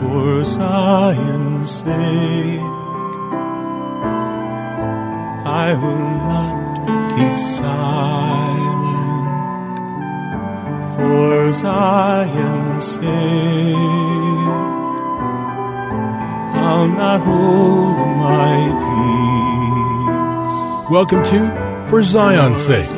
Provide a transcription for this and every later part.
For Zion's sake, I will not keep silent. For Zion's sake, I'll not hold my peace. Welcome to For Zion's Sake.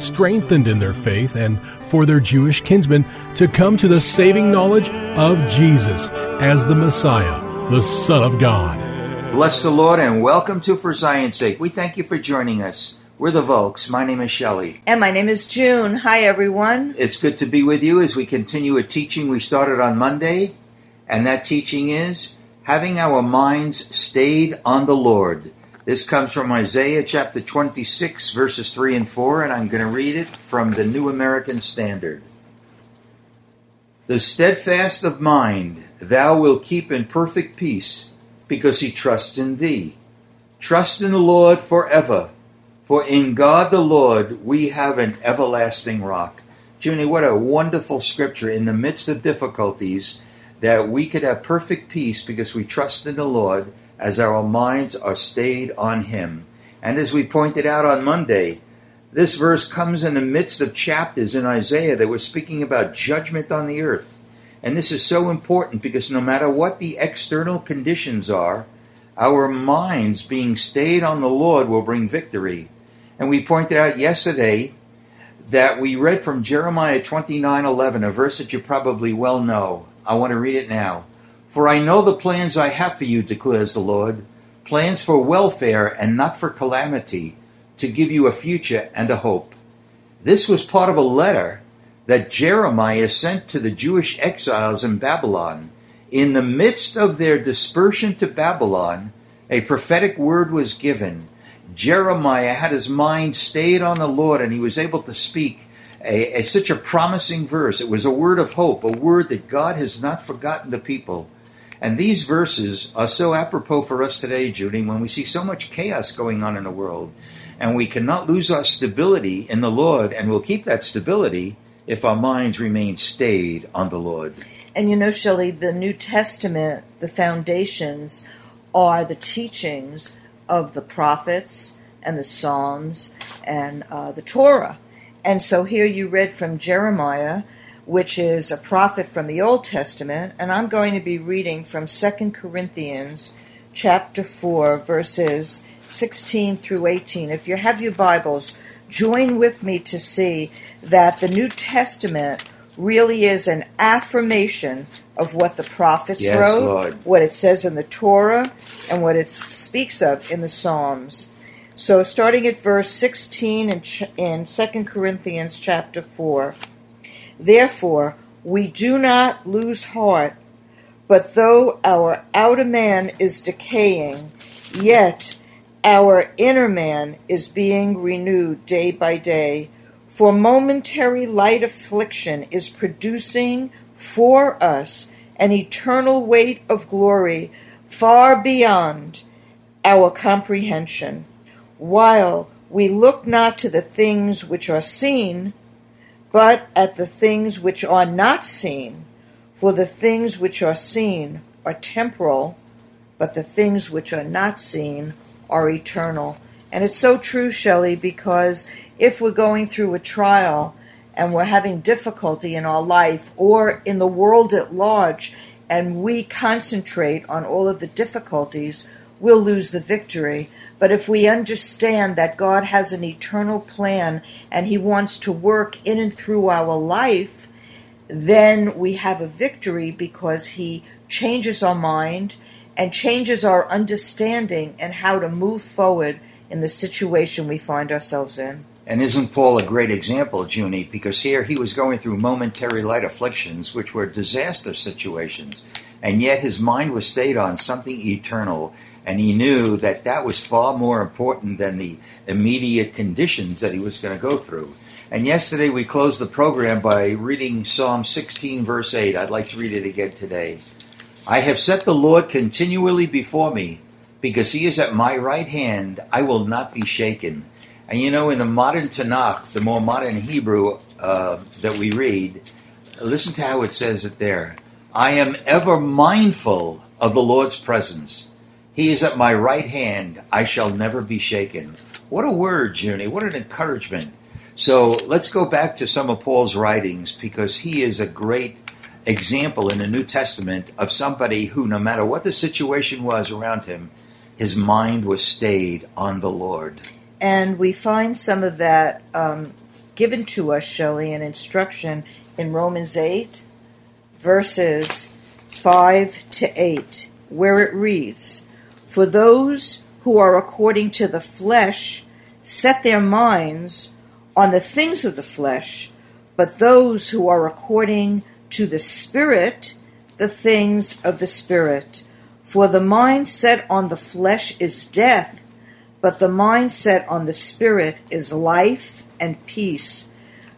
strengthened in their faith and for their Jewish kinsmen to come to the saving knowledge of Jesus as the Messiah, the Son of God. Bless the Lord and welcome to For Zion's Sake. We thank you for joining us. We're the Volks. My name is Shelley. And my name is June. Hi, everyone. It's good to be with you as we continue a teaching we started on Monday, and that teaching is having our minds stayed on the Lord. This comes from Isaiah chapter 26, verses 3 and 4, and I'm going to read it from the New American Standard. The steadfast of mind thou wilt keep in perfect peace, because he trusts in thee. Trust in the Lord forever, for in God the Lord we have an everlasting rock. Junie, what a wonderful scripture in the midst of difficulties that we could have perfect peace because we trust in the Lord as our minds are stayed on Him. And as we pointed out on Monday, this verse comes in the midst of chapters in Isaiah that were speaking about judgment on the earth. And this is so important because no matter what the external conditions are, our minds being stayed on the Lord will bring victory. And we pointed out yesterday that we read from Jeremiah 29:11, a verse that you probably well know. I want to read it now. For I know the plans I have for you, declares the Lord plans for welfare and not for calamity, to give you a future and a hope. This was part of a letter that Jeremiah sent to the Jewish exiles in Babylon. In the midst of their dispersion to Babylon, a prophetic word was given. Jeremiah had his mind stayed on the Lord and he was able to speak a, a, such a promising verse. It was a word of hope, a word that God has not forgotten the people. And these verses are so apropos for us today, Junie, when we see so much chaos going on in the world. And we cannot lose our stability in the Lord, and we'll keep that stability if our minds remain stayed on the Lord. And you know, Shelley, the New Testament, the foundations are the teachings of the prophets and the Psalms and uh, the Torah. And so here you read from Jeremiah which is a prophet from the Old Testament, and I'm going to be reading from 2 Corinthians chapter 4 verses 16 through 18. If you have your Bibles, join with me to see that the New Testament really is an affirmation of what the prophets yes, wrote, Lord. what it says in the Torah, and what it speaks of in the Psalms. So starting at verse 16 in, in 2 Corinthians chapter 4. Therefore, we do not lose heart, but though our outer man is decaying, yet our inner man is being renewed day by day. For momentary light affliction is producing for us an eternal weight of glory far beyond our comprehension, while we look not to the things which are seen, but at the things which are not seen. For the things which are seen are temporal, but the things which are not seen are eternal. And it's so true, Shelley, because if we're going through a trial and we're having difficulty in our life or in the world at large, and we concentrate on all of the difficulties, we'll lose the victory. But if we understand that God has an eternal plan and He wants to work in and through our life, then we have a victory because He changes our mind and changes our understanding and how to move forward in the situation we find ourselves in. And isn't Paul a great example, Junie? Because here he was going through momentary light afflictions, which were disaster situations, and yet his mind was stayed on something eternal, and he knew that that was far more important than the immediate conditions that he was going to go through. And yesterday we closed the program by reading Psalm 16, verse 8. I'd like to read it again today. I have set the Lord continually before me, because he is at my right hand, I will not be shaken. And you know, in the modern Tanakh, the more modern Hebrew uh, that we read, listen to how it says it there. I am ever mindful of the Lord's presence. He is at my right hand. I shall never be shaken. What a word, Junie. What an encouragement. So let's go back to some of Paul's writings because he is a great example in the New Testament of somebody who, no matter what the situation was around him, his mind was stayed on the Lord. And we find some of that um, given to us, Shelley, in instruction in Romans 8, verses 5 to 8, where it reads, For those who are according to the flesh set their minds on the things of the flesh, but those who are according to the Spirit, the things of the Spirit. For the mind set on the flesh is death, but the mind set on the Spirit is life and peace.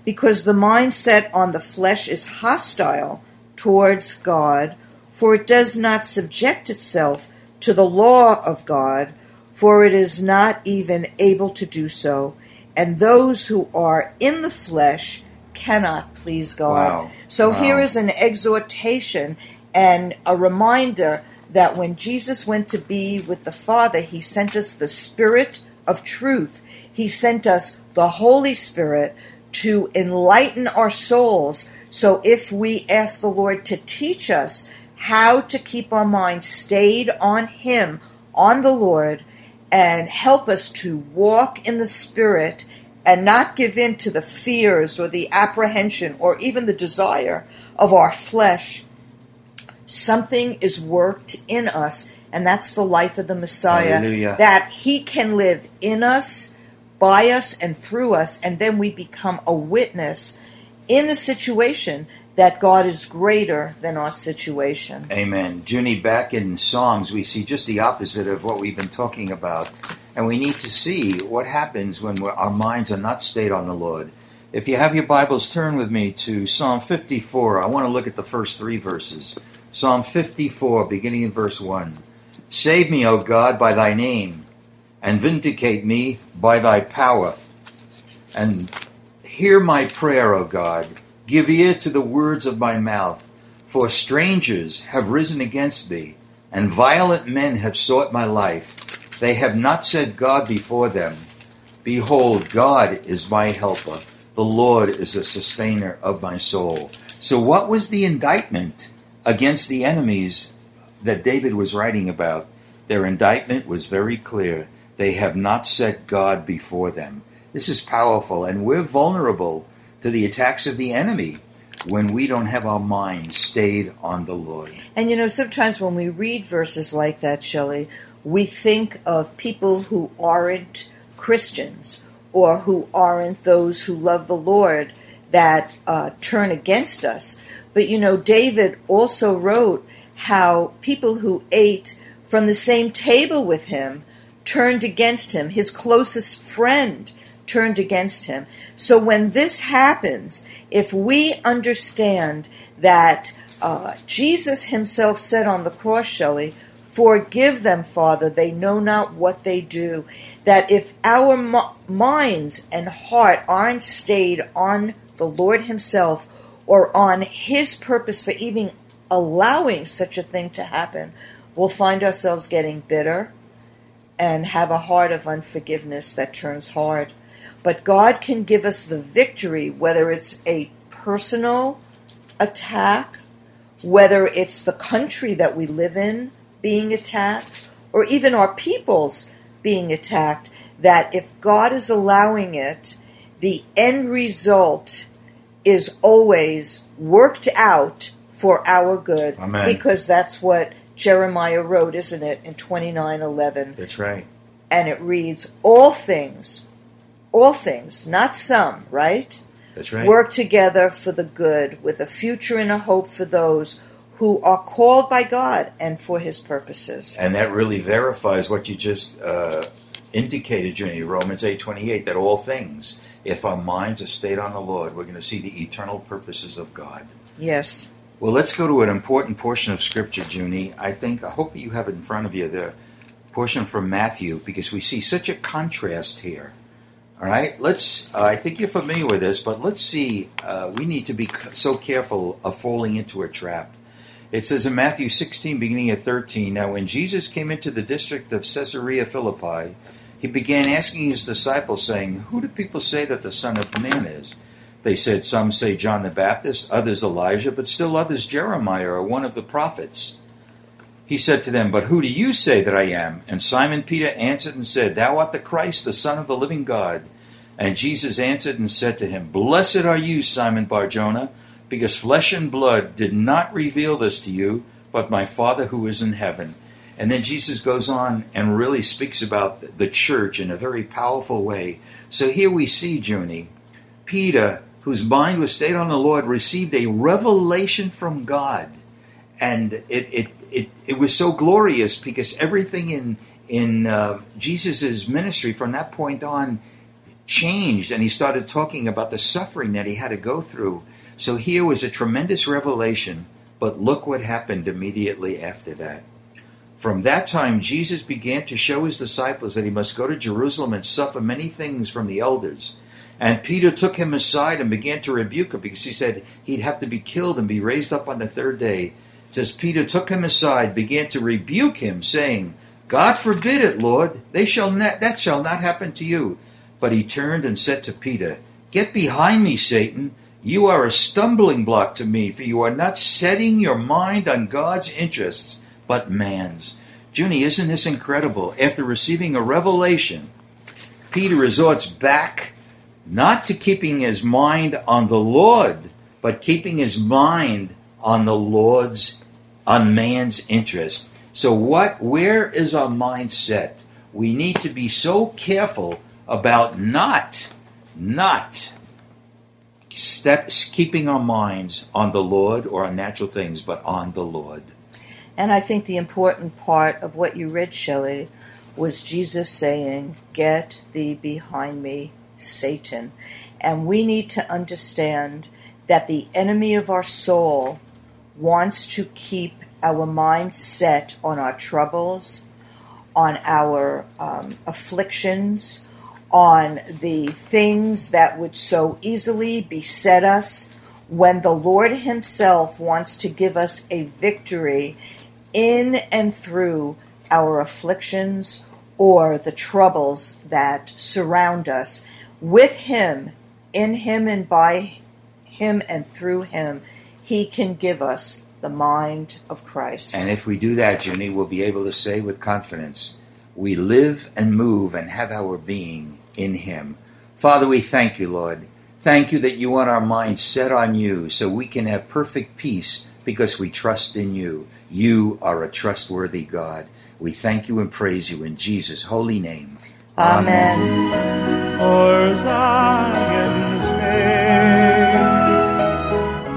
Because the mind set on the flesh is hostile towards God, for it does not subject itself to the law of God, for it is not even able to do so. And those who are in the flesh cannot please God. Wow. So Wow. here is an exhortation and a reminder that when Jesus went to be with the Father, he sent us the Spirit of truth. He sent us the Holy Spirit to enlighten our souls. So if we ask the Lord to teach us how to keep our mind stayed on Him, on the Lord, and help us to walk in the Spirit and not give in to the fears or the apprehension or even the desire of our flesh, something is worked in us, and that's the life of the Messiah. Hallelujah. That He can live in us, by us, and through us, and then we become a witness in the situation that God is greater than our situation. Amen. Junie, back in Psalms, we see just the opposite of what we've been talking about. And we need to see what happens when our minds are not stayed on the Lord. If you have your Bibles, turn with me to Psalm 54. I want to look at the first three verses. Psalm 54, beginning in verse 1. Save me, O God, by thy name, and vindicate me by thy power. And hear my prayer, O God. Give ear to the words of my mouth. For strangers have risen against me, and violent men have sought my life. They have not set God before them. Behold, God is my helper. The Lord is the sustainer of my soul. So, what was the indictment against the enemies that David was writing about? Their indictment was very clear. They have not set God before them. This is powerful, and we're vulnerable to the attacks of the enemy when we don't have our minds stayed on the Lord. And you know, sometimes when we read verses like that, Shelley, we think of people who aren't Christians or who aren't those who love the Lord that uh, turn against us. But you know, David also wrote how people who ate from the same table with him turned against him. His closest friend turned against him. So when this happens, if we understand that uh, Jesus himself said on the cross, Shelley, Forgive them, Father, they know not what they do. That if our minds and heart aren't stayed on the Lord Himself or on His purpose for even allowing such a thing to happen, we'll find ourselves getting bitter and have a heart of unforgiveness that turns hard. But God can give us the victory, whether it's a personal attack whether it's the country that we live in being attacked or even our peoples being attacked, that if God is allowing it, the end result is always worked out for our good. Amen. Because that's what Jeremiah wrote, isn't it, in 29:11. That's right. And it reads, "All things, all things, not some, right? That's right. Work together for the good, with a future and a hope for those who are called by God and for His purposes." And that really verifies what you just uh, indicated, Junie, Romans 8.28, that all things, if our minds are stayed on the Lord, we're going to see the eternal purposes of God. Yes. Well, let's go to an important portion of Scripture, Junie. I think, I hope you have it in front of you, the portion from Matthew, because we see such a contrast here. All right, let's. Uh, I think you're familiar with this, but let's see. Uh, we need to be so careful of falling into a trap. It says in Matthew 16, beginning at 13, Now when Jesus came into the district of Caesarea Philippi, he began asking his disciples, saying, Who do people say that the Son of Man is? They said, Some say John the Baptist, others Elijah, but still others Jeremiah or one of the prophets. He said to them, But who do you say that I am? And Simon Peter answered and said, Thou art the Christ, the Son of the living God. And Jesus answered and said to him, Blessed are you, Simon Barjona, because flesh and blood did not reveal this to you, but my Father who is in heaven. And then Jesus goes on and really speaks about the church in a very powerful way. So here we see, Junie, Peter, whose mind was stayed on the Lord, received a revelation from God. And it, it, it, it was so glorious because everything in, in uh, Jesus' ministry from that point on changed. And he started talking about the suffering that he had to go through. So here was a tremendous revelation. But look what happened immediately after that. From that time, Jesus began to show his disciples that he must go to Jerusalem and suffer many things from the elders. And Peter took him aside and began to rebuke him because he said he'd have to be killed and be raised up on the third day. It says Peter took him aside, began to rebuke him, saying, God forbid it, Lord. They shall not, that shall not happen to you. But he turned and said to Peter, Get behind me, Satan. You are a stumbling block to me, for you are not setting your mind on God's interests, but man's. Junie, isn't this incredible? After receiving a revelation, Peter resorts back not to keeping his mind on the Lord, but keeping his mind on the Lord's, on man's interest. So what, where is our mindset? We need to be so careful about not, not steps keeping our minds on the Lord or on natural things, but on the Lord. And I think the important part of what you read, Shelley, was Jesus saying, Get thee behind me, Satan. And we need to understand that the enemy of our soul wants to keep our mind set on our troubles, on our um, afflictions, on the things that would so easily beset us, when the Lord Himself wants to give us a victory in and through our afflictions or the troubles that surround us. With Him, in Him, and by Him, and through Him, He can give us the mind of Christ. And if we do that, Junie, we'll be able to say with confidence, we live and move and have our being in Him. Father, we thank you, Lord. Thank you that you want our minds set on you so we can have perfect peace because we trust in you. You are a trustworthy God. We thank you and praise you in Jesus' holy name. Amen. For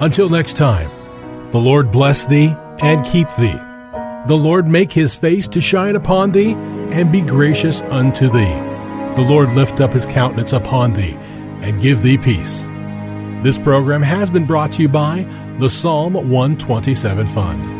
Until next time, the Lord bless thee and keep thee. The Lord make his face to shine upon thee and be gracious unto thee. The Lord lift up his countenance upon thee and give thee peace. This program has been brought to you by the Psalm 127 Fund.